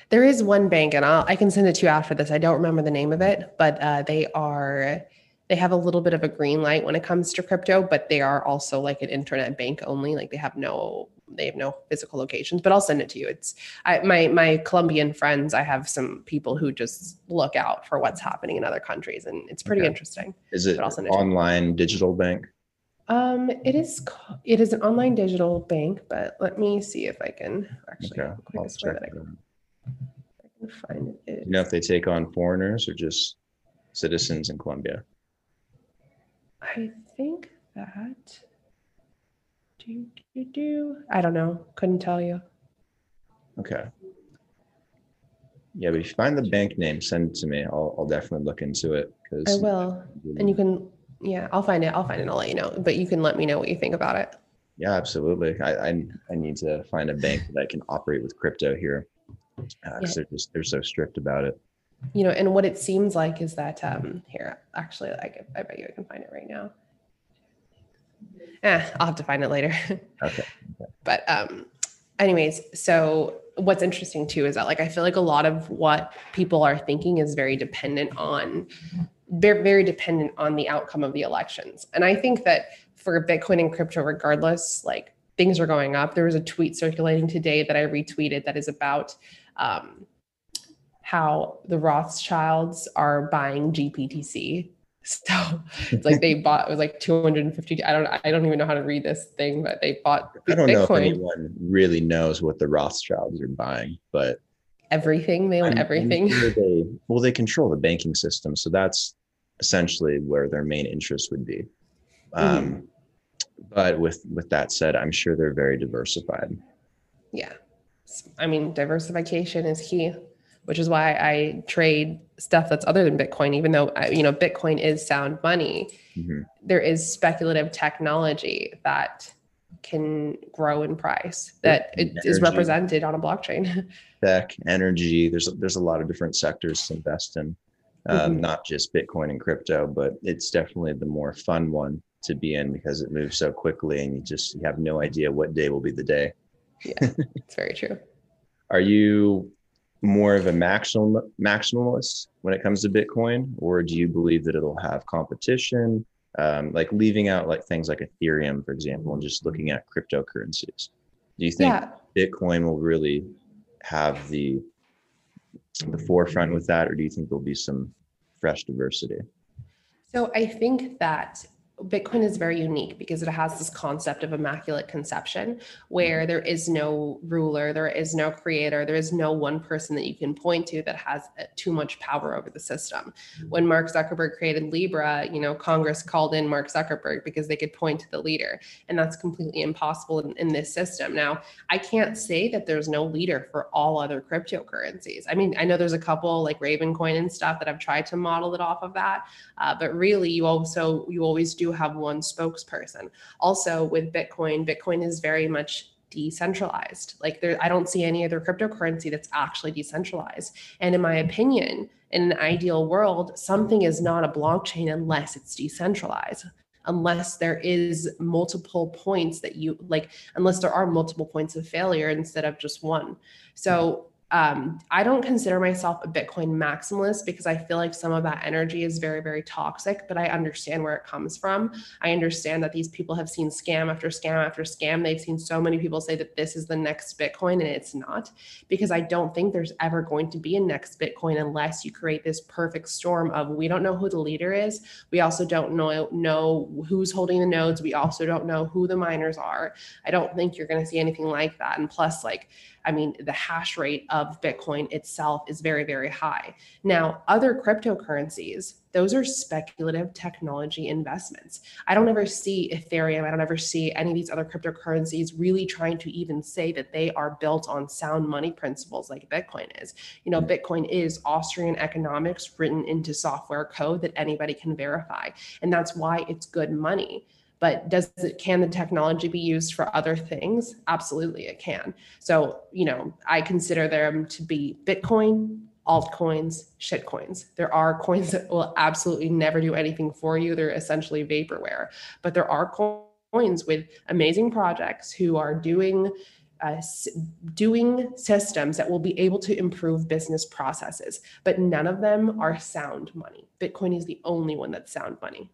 There is one bank, and I'll, I can send it to you after this. I don't remember the name of it, but uh, they are they have a little bit of a green light when it comes to crypto, but they are also like an internet bank only. Like they have no they have no physical locations. But I'll send it to you. It's I, my my Colombian friends. I have some people who just look out for what's happening in other countries, and it's pretty
Okay.
interesting.
Is it
it to you.
online digital bank?
Um, it is it is an online digital bank, but let me see if I can actually
Okay, I'll check
that I can find it.
You know if they take on foreigners or just citizens in Colombia?
I think that. Do, do, do. I don't know. Couldn't tell you.
Okay. Yeah, but if you find the bank name, send it to me. I'll, I'll definitely look into it
Cause
I
will. And you can, yeah, I'll find it. I'll find it. and I'll let you know. But you can let me know what you think about it.
yeah, absolutely. I, I I need to find a bank that I can operate with crypto here because
Yeah.
they're just they're so strict about it.
You know, and what it seems like is that um here, actually, I, I bet you I can find it right now. Eh, I'll have to find it later.
Okay.
but um anyways so what's interesting too is that like i feel like a lot of what people are thinking is very dependent on very very dependent on the outcome of the elections and i think that for bitcoin and crypto regardless like things are going up there was a tweet circulating today that i retweeted that is about um, how the rothschilds are buying GBTC so it's like they bought it was like 250 i don't i don't even know how to read this thing but they bought
I don't know if anyone really knows what the Rothschilds are buying, but
everything they own
I'm-
everything
sure they, well, they control the banking system, so that's essentially where their main interest would be.
Mm-hmm.
Um, but with with that said, I'm sure they're very diversified.
yeah i mean diversification is key which is why i trade stuff that's other than bitcoin even though you know bitcoin is sound money
Mhm.
there is speculative technology that can grow in price that it is
Energy.
represented on a blockchain
Tech, energy. There's there's a lot of different sectors to invest in, um,
Mhm.
not just Bitcoin and crypto, but it's definitely the more fun one to be in because it moves so quickly and you just you have no idea what day will be the day.
Yeah, it's very true
Are you more of a maximum maximalist when it comes to Bitcoin, or do you believe that it'll have competition? Um, like leaving out like things like Ethereum, for example, and just looking at cryptocurrencies. Do you think
yeah
Bitcoin will really have the the forefront with that, or do you think there'll be some fresh diversity?
So I think that Bitcoin is very unique because it has this concept of immaculate conception where there is no ruler, there is no creator, there is no one person that you can point to that has uh, too much power over the system. When Mark Zuckerberg created Libra, you know, Congress called in Mark Zuckerberg because they could point to the leader, and that's completely impossible in, in this system. Now, I can't say that there's no leader for all other cryptocurrencies. I mean, I know there's a couple like Ravencoin and stuff that I've tried to model it off of that, uh, but really, you also you always do have one spokesperson. Also, with Bitcoin, Bitcoin is very much decentralized. Like there, I don't see any other cryptocurrency that's actually decentralized. And in my opinion, in an ideal world, something is not a blockchain unless it's decentralized. Unless there is multiple points that you like, unless there are multiple points of failure instead of just one. So um, I don't consider myself a Bitcoin maximalist because I feel like some of that energy is very, very toxic, but I understand where it comes from. I understand that these people have seen scam after scam after scam. They've seen so many people say that this is the next Bitcoin, and it's not, because I don't think there's ever going to be a next Bitcoin unless you create this perfect storm of we don't know who the leader is. We also don't know, know who's holding the nodes. We also don't know who the miners are. I don't think you're going to see anything like that. And plus, like, I mean, the hash rate of Bitcoin itself is very, very high. Now, other cryptocurrencies, those are speculative technology investments. I don't ever see Ethereum, I don't ever see any of these other cryptocurrencies really trying to even say that they are built on sound money principles like Bitcoin is. You know, Bitcoin is Austrian economics written into software code that anybody can verify. And that's why it's good money but does it can the technology be used for other things? Absolutely it can. So you know i consider them to be bitcoin altcoins shitcoins. There are coins that will absolutely never do anything for you. They're essentially vaporware. But there are coins with amazing projects who are doing uh, doing systems that will be able to improve business processes, but none of them are sound money. Bitcoin is the only one that's sound money.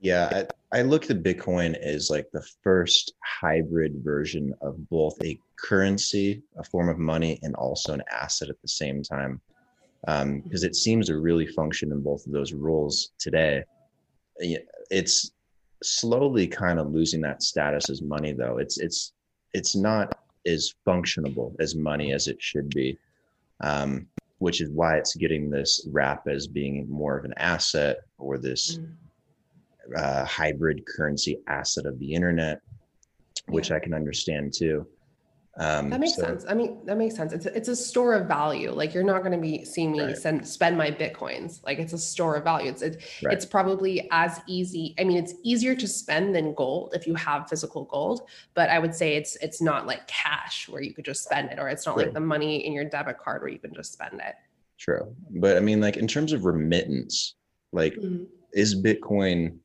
Yeah, I, I look at Bitcoin as like the first hybrid version of both a currency, a form of money, and also an asset at the same time. Because um, it seems to really function in both of those roles today. It's slowly kind of losing that status as money, though. It's it's it's not as functionable as money as it should be, um, which is why it's getting this rap as being more of an asset or this. Mm uh, hybrid currency asset of the internet, which yeah. I can understand too.
Um, that makes so, sense. I mean, that makes sense. It's a, it's a store of value. Like you're not going to be seeing me right. send spend my bitcoins. Like it's a store of value. It's it's, right. it's probably as easy. I mean, it's easier to spend than gold if you have physical gold. But I would say it's it's not like cash where you could just spend it, or it's not True. like the money in your debit card where you can just spend it.
True, but I mean, like in terms of remittance, like mm-hmm. is Bitcoin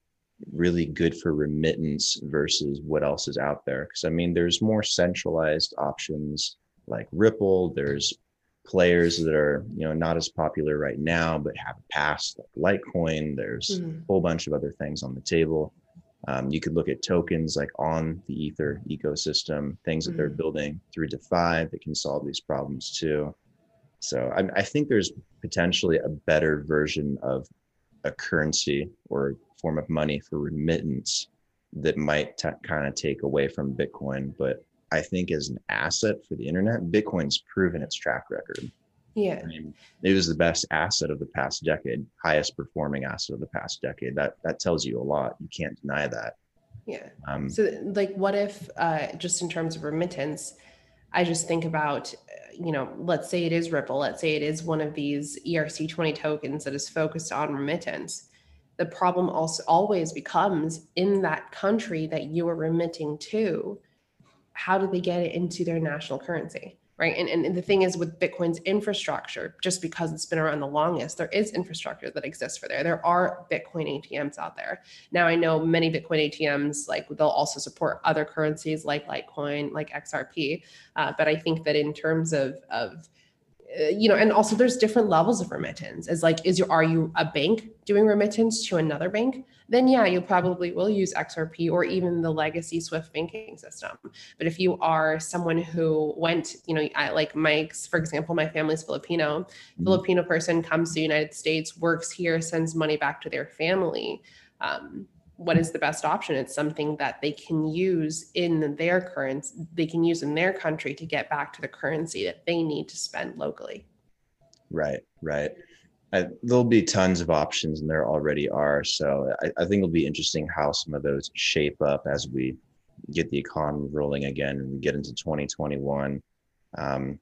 really good for remittance versus what else is out there. Because I mean, there's more centralized options like Ripple. There's players that are you know not as popular right now, but have a past like Litecoin. There's mm-hmm. a whole bunch of other things on the table. Um, you could look at tokens like on the Ether ecosystem, things that mm-hmm. they're building through DeFi that can solve these problems too. So I, I think there's potentially a better version of a currency or form of money for remittance that might t- kind of take away from Bitcoin. But I think as an asset for the internet, Bitcoin's proven its track record.
Yeah.
I mean, it was the best asset of the past decade, highest performing asset of the past decade. That that tells you a lot. You can't deny that.
Yeah. Um, so, like, what if, uh, just in terms of remittance, I just think about, you know, let's say it is Ripple, let's say it is one of these ERC20 tokens that is focused on remittance the problem also always becomes in that country that you are remitting to how do they get it into their national currency right and, and, the thing is with bitcoin's infrastructure just because it's been around the longest there is infrastructure that exists for there there are bitcoin atms out there now i know many bitcoin atms like they'll also support other currencies like litecoin like xrp uh, but i think that in terms of of uh, you know, and also there's different levels of remittance. Is like, is your are you a bank doing remittance to another bank? Then yeah, you probably will use XRP or even the legacy Swift banking system. But if you are someone who went, you know, I, like Mike's, for example, my family's Filipino, mm-hmm. Filipino person comes to the United States, works here, sends money back to their family. Um, what is the best option it's something that they can use in their currency they can use in their country to get back to the currency that they need to spend locally
right right I, there'll be tons of options and there already are so I, I think it'll be interesting how some of those shape up as we get the economy rolling again and we get into 2021 um,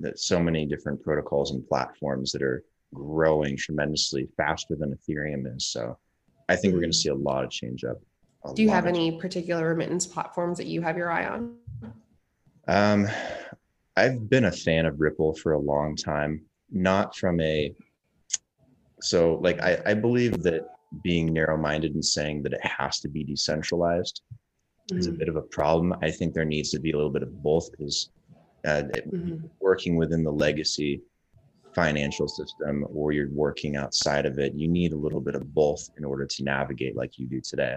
that so many different protocols and platforms that are growing tremendously faster than ethereum is so I think we're going to mm-hmm. see a lot of change up.
Do you have any particular remittance platforms that you have your eye on?
Um, I've been a fan of Ripple for a long time, not from a so like I, I believe that being narrow-minded and saying that it has to be decentralized mm-hmm. is a mm-hmm. bit of a problem. I think there needs to be a little bit of both because uh, mm-hmm. working within the legacy financial system or you're working outside of it, you need a little bit of both in order to navigate like you do today.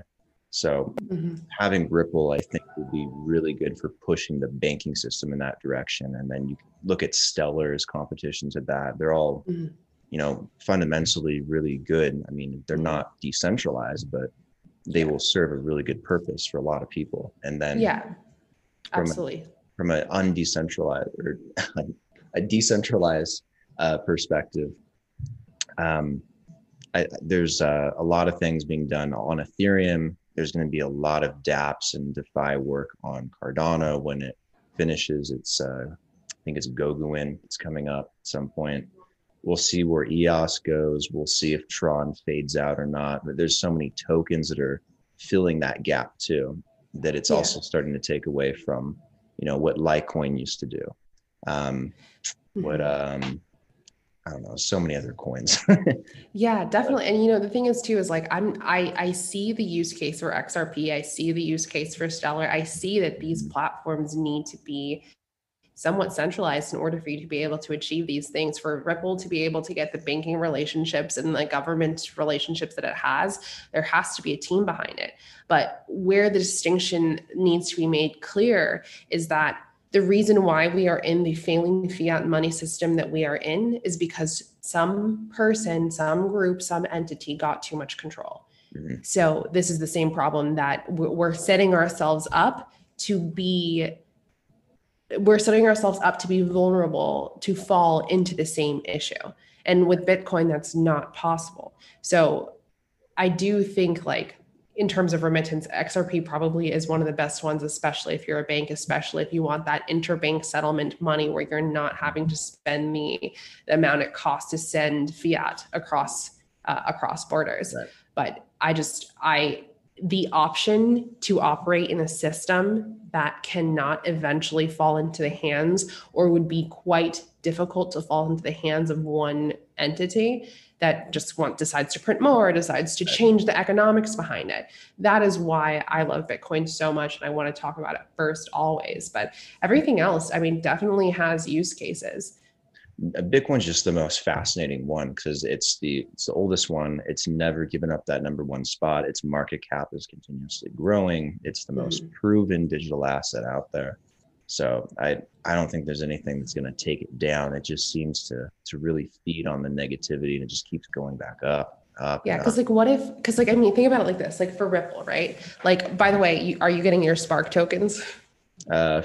So mm-hmm. having Ripple, I think, would be really good for pushing the banking system in that direction. And then you can look at Stellar's competitions at that. They're all, mm-hmm. You know, fundamentally really good. I mean, they're not decentralized, but they will serve a really good purpose for a lot of people. And then
yeah, absolutely.
From, a, from an undecentralized or a decentralized uh, perspective, um, I, there's uh, a lot of things being done on Ethereum. There's going to be a lot of DApps and DeFi work on Cardano when it finishes. It's uh, I think it's Goguen. It's coming up at some point. We'll see where EOS goes. We'll see if Tron fades out or not. But there's so many tokens that are filling that gap too that it's yeah. also starting to take away from you know what Litecoin used to do. Um, what mm-hmm. um, I don't know, so many other coins.
yeah, definitely. And you know, the thing is too is like I'm I I see the use case for XRP, I see the use case for Stellar. I see that these mm-hmm. platforms need to be somewhat centralized in order for you to be able to achieve these things for ripple to be able to get the banking relationships and the government relationships that it has there has to be a team behind it but where the distinction needs to be made clear is that the reason why we are in the failing fiat money system that we are in is because some person, some group, some entity got too much control. Mm-hmm. So, this is the same problem that we're setting ourselves up to be we're setting ourselves up to be vulnerable to fall into the same issue. And with Bitcoin, that's not possible. So I do think like in terms of remittance, XRP probably is one of the best ones, especially if you're a bank, especially if you want that interbank settlement money where you're not having to spend the, the amount it costs to send fiat across uh, across borders. Right. But I just I the option to operate in a system that cannot eventually fall into the hands or would be quite difficult to fall into the hands of one entity that just want decides to print more, decides to change the economics behind it. That is why I love Bitcoin so much and I want to talk about it first always. But everything else, I mean, definitely has use cases.
Bitcoin's just the most fascinating one because it's the it's the oldest one. It's never given up that number one spot. Its market cap is continuously growing. It's the most mm-hmm. proven digital asset out there. So I I don't think there's anything that's going to take it down. It just seems to to really feed on the negativity and it just keeps going back up. Up
yeah, because like, what if? Because like, I mean, think about it like this: like for Ripple, right? Like, by the way, you, are you getting your Spark tokens?
Uh,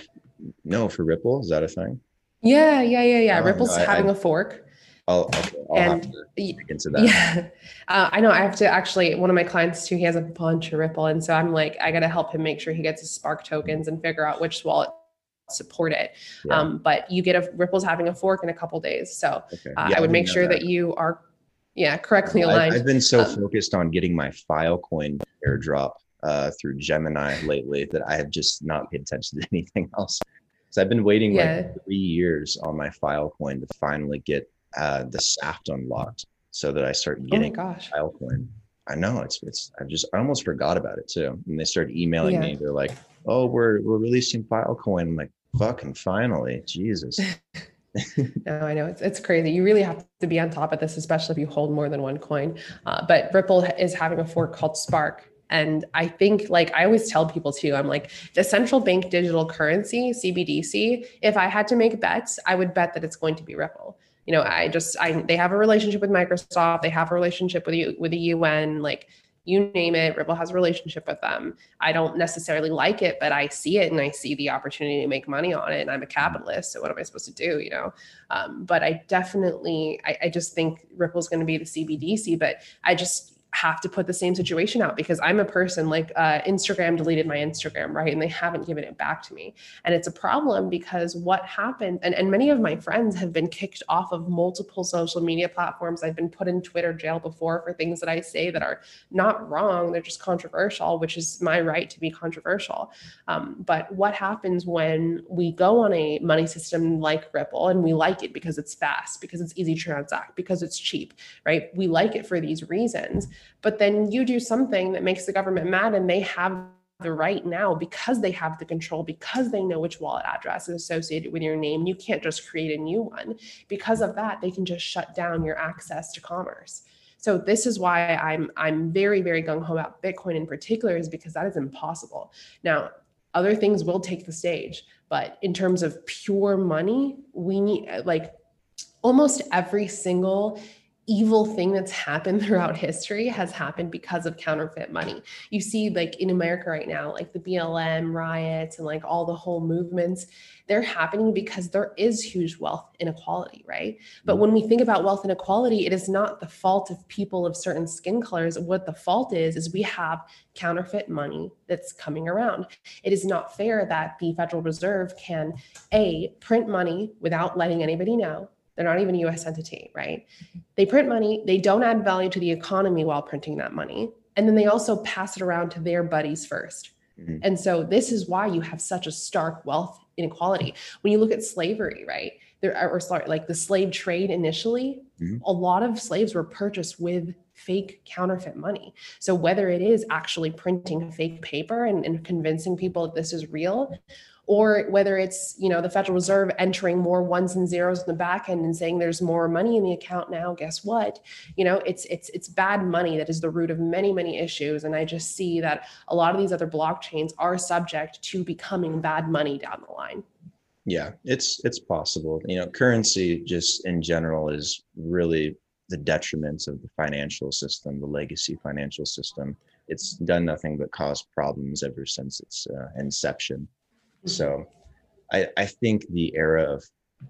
no, for Ripple, is that a thing?
Yeah, yeah, yeah, yeah. Oh, Ripple's no, having I, a fork.
I'll, okay, I'll and into that.
Yeah, uh, I know. I have to actually. One of my clients too. He has a bunch of Ripple, and so I'm like, I got to help him make sure he gets his Spark tokens and figure out which wallet support it. Yeah. Um, but you get a Ripple's having a fork in a couple days. So okay. uh, yeah, I would make sure that. that. you are, yeah, correctly aligned.
I've, I've been so um, focused on getting my Filecoin airdrop uh, through Gemini lately that I have just not paid attention to anything else. So I've been waiting yeah. like three years on my Filecoin to finally get uh, the SAFT unlocked so that I start getting oh Filecoin. I know it's it's I just I almost forgot about it too. And they started emailing yeah. me. They're like, "Oh, we're we're releasing Filecoin." I'm like, Fucking finally, Jesus.
no, I know it's, it's crazy. You really have to be on top of this, especially if you hold more than one coin. Uh, but Ripple is having a fork called Spark. And I think, like, I always tell people too, I'm like, the central bank digital currency, CBDC, if I had to make bets, I would bet that it's going to be Ripple. You know, I just, I, they have a relationship with Microsoft, they have a relationship with you, with the UN. Like, you name it, Ripple has a relationship with them. I don't necessarily like it, but I see it and I see the opportunity to make money on it. And I'm a capitalist. So what am I supposed to do? You know? Um, but I definitely, I, I just think Ripple's going to be the CBDC, but I just, have to put the same situation out because I'm a person like uh, Instagram deleted my Instagram, right? And they haven't given it back to me. And it's a problem because what happened, and, and many of my friends have been kicked off of multiple social media platforms. I've been put in Twitter jail before for things that I say that are not wrong, they're just controversial, which is my right to be controversial. Um, but what happens when we go on a money system like Ripple and we like it because it's fast, because it's easy to transact, because it's cheap, right? We like it for these reasons but then you do something that makes the government mad and they have the right now because they have the control because they know which wallet address is associated with your name. You can't just create a new one. Because of that they can just shut down your access to commerce. So this is why i'm i'm very very gung-ho about bitcoin in particular is because that is impossible. Now other things will take the stage but in terms of pure money we need like almost every single evil thing that's happened throughout history has happened because of counterfeit money. You see, like in America right now, like the BLM riots and like all the whole movements, they're happening because there is huge wealth inequality, right? But mm-hmm. when we think about wealth inequality, it is not the fault of people of certain skin colors. What the fault is, is we have counterfeit money that's coming around. It is not fair that the Federal Reserve can A, print money without letting anybody know they're not even a US entity, right? They print money, they don't add value to the economy while printing that money. And then they also pass it around to their buddies 1st mm-hmm. And so this is why you have such a stark wealth inequality. When you look at slavery, right? There or sorry, like the slave trade initially, mm-hmm. a lot of slaves were purchased with fake counterfeit money. So whether it is actually printing fake paper and, and convincing people that this is real, or whether it's you know the federal reserve entering more ones and zeros in the back end and saying there's more money in the account now guess what? You know it's it's it's bad money that is the root of many many issues. And i just see that a lot of these other blockchains are subject to becoming bad money down the line.
Yeah it's it's possible. You know currency just in general is really the detriments of the financial system the legacy financial system. It's done nothing but cause problems ever since its uh, inception so I, I think the era of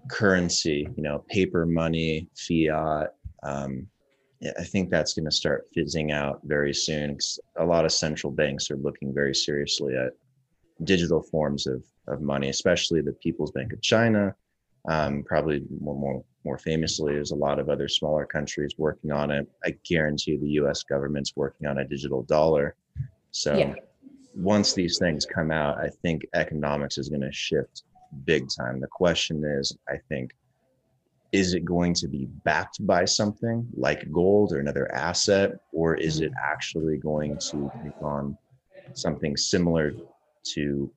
currency, you know, paper money, fiat, um, I think that's going to start fizzing out very soon. A lot of central banks are looking very seriously at digital forms of, of money, especially the People's Bank of China. Um, probably more, more more famously, there's a lot of other smaller countries working on it. I guarantee the U.S. government's working on a digital dollar. So yeah once these things come out, I think economics is going to shift big time. The question is, I think, is it going to be backed by something like gold or another asset, or is it mm. actually going to take on something similar to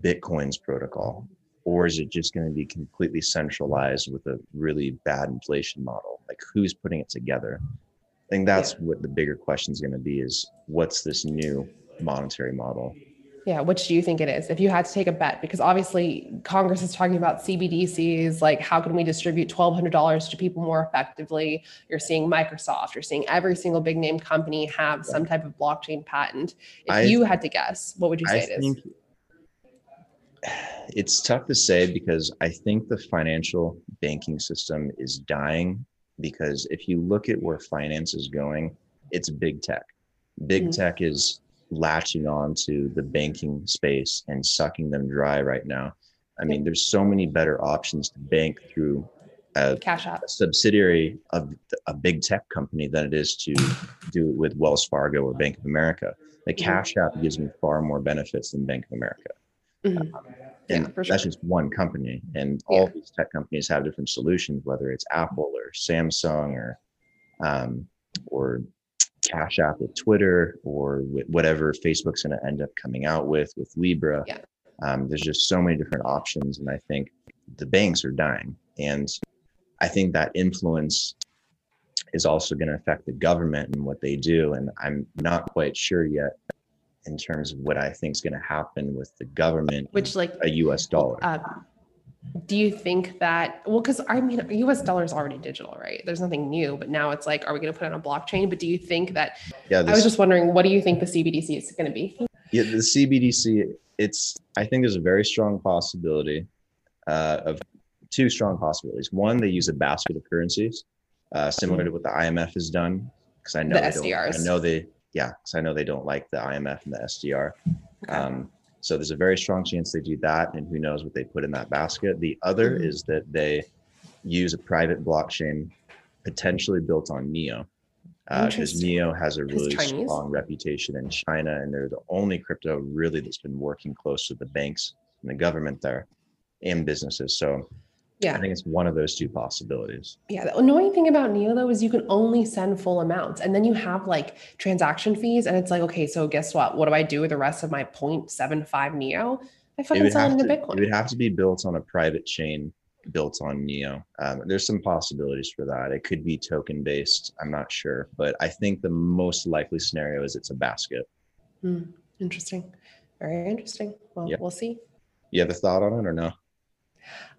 Bitcoin's protocol? Or is it just going to be completely centralized with a really bad inflation model? Like who's putting it together? I think that's what the bigger question is going to be is what's this new monetary model.
Yeah, which do you think it is? If you had to take a bet, because obviously Congress is talking about CBDCs, like how can we distribute $1,200 to people more effectively? You're seeing Microsoft, you're seeing every single big name company have some type of blockchain patent. If I, you had to guess, what would you say I it is?
It's tough to say because I think the financial banking system is dying. Because if you look at where finance is going, it's big tech. Big mm-hmm. tech is latching on to the banking space and sucking them dry right now. I mean, there's so many better options to bank through a,
Cash App.
a subsidiary of a big tech company than it is to do it with Wells Fargo or Bank of America. The mm-hmm. Cash App gives me far more benefits than Bank of America. Mm-hmm. Um, and yeah, that's sure. just one company. And all yeah. these tech companies have different solutions, whether it's Apple or Samsung or um, or Cash App with Twitter or with whatever Facebook's going to end up coming out with with Libra. Yeah. Um, there's just so many different options, and I think the banks are dying, and I think that influence is also going to affect the government and what they do. And I'm not quite sure yet in terms of what I think is going to happen with the government,
which like
a U.S. dollar. Uh,
do you think that well because i mean us dollar is already digital right? There's nothing new but now it's like are we going to put it on a blockchain? But do you think that yeah this, i was just wondering what do you think the cbdc is going to be?
Yeah the cbdc it's i think there's a very strong possibility uh, of two strong possibilities. One they use a basket of currencies uh, similar to what the imf has done because i know the they SDRs. Don't, i know they yeah because i know they don't like the imf and the sdr okay. um, so there's a very strong chance they do that, and who knows what they put in that basket. The other mm-hmm. is that they use a private blockchain, potentially built on Neo, because uh, Neo has a really strong reputation in China, and they're the only crypto really that's been working close to the banks and the government there, and businesses. So yeah. I think it's one of those two possibilities.
Yeah. The annoying thing about Neo though is you can only send full amounts and then you have like transaction fees. And it's like, okay, so guess what? What do I do with the rest of my 0.75 Neo? I fucking sell into Bitcoin.
It would have to be built on a private chain built on Neo. Um, there's some possibilities for that. It could be token based. I'm not sure. But I think the most likely scenario is it's a basket.
Hmm. Interesting. Very interesting. Well, yep. we'll see.
You have a thought on it or no?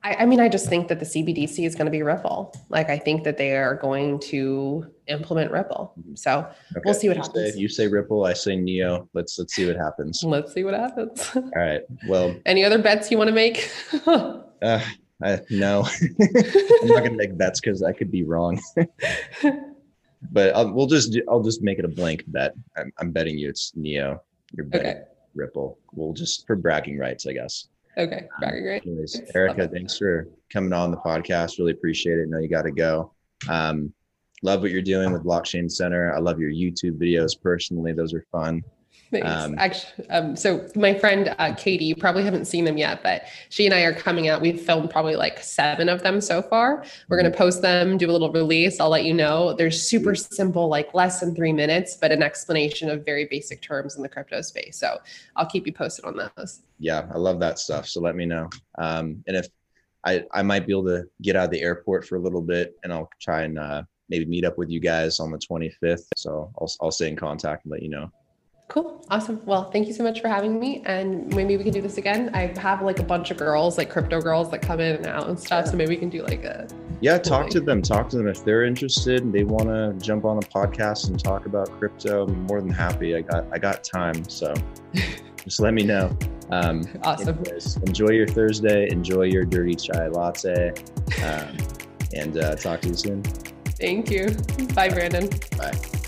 I, I, mean, I just think that the CBDC is going to be Ripple. Like, I think that they are going to implement Ripple. So okay. we'll see what
you
happens.
Say, you say Ripple, I say Neo. Let's let's see what happens.
Let's see what happens.
All right. Well,
any other bets you want to make?
uh, I, no, I'm not going to make bets because I could be wrong. but I'll, we'll just do, I'll just make it a blank bet. I'm, I'm betting you it's Neo. You're betting okay. Ripple. We'll just for bragging rights, I guess.
Okay. Very great. Anyways,
Erica, thanks for coming on the podcast. Really appreciate it. Know you got to go. Um, love what you're doing with Blockchain Center. I love your YouTube videos personally. Those are fun.
Thanks. Um, Actually, um, so my friend uh, Katie, you probably haven't seen them yet, but she and I are coming out. We've filmed probably like seven of them so far. We're going to mm-hmm. post them, do a little release. I'll let you know. They're super simple, like less than three minutes, but an explanation of very basic terms in the crypto space. So I'll keep you posted on those.
Yeah, I love that stuff. So let me know. Um, and if I, I might be able to get out of the airport for a little bit and I'll try and uh, maybe meet up with you guys on the 25th. So I'll, I'll stay in contact and let you know.
Cool. Awesome. Well, thank you so much for having me. And maybe we can do this again. I have like a bunch of girls, like crypto girls that come in and out and stuff. So maybe we can do like a.
Yeah, talk to them. Talk to them. If they're interested and they want to jump on a podcast and talk about crypto, I'm more than happy. I got, I got time. So just let me know. Um,
awesome.
Anyways, enjoy your Thursday. Enjoy your dirty chai latte. Um, and uh, talk to you soon.
Thank you. Bye, Brandon.
Bye.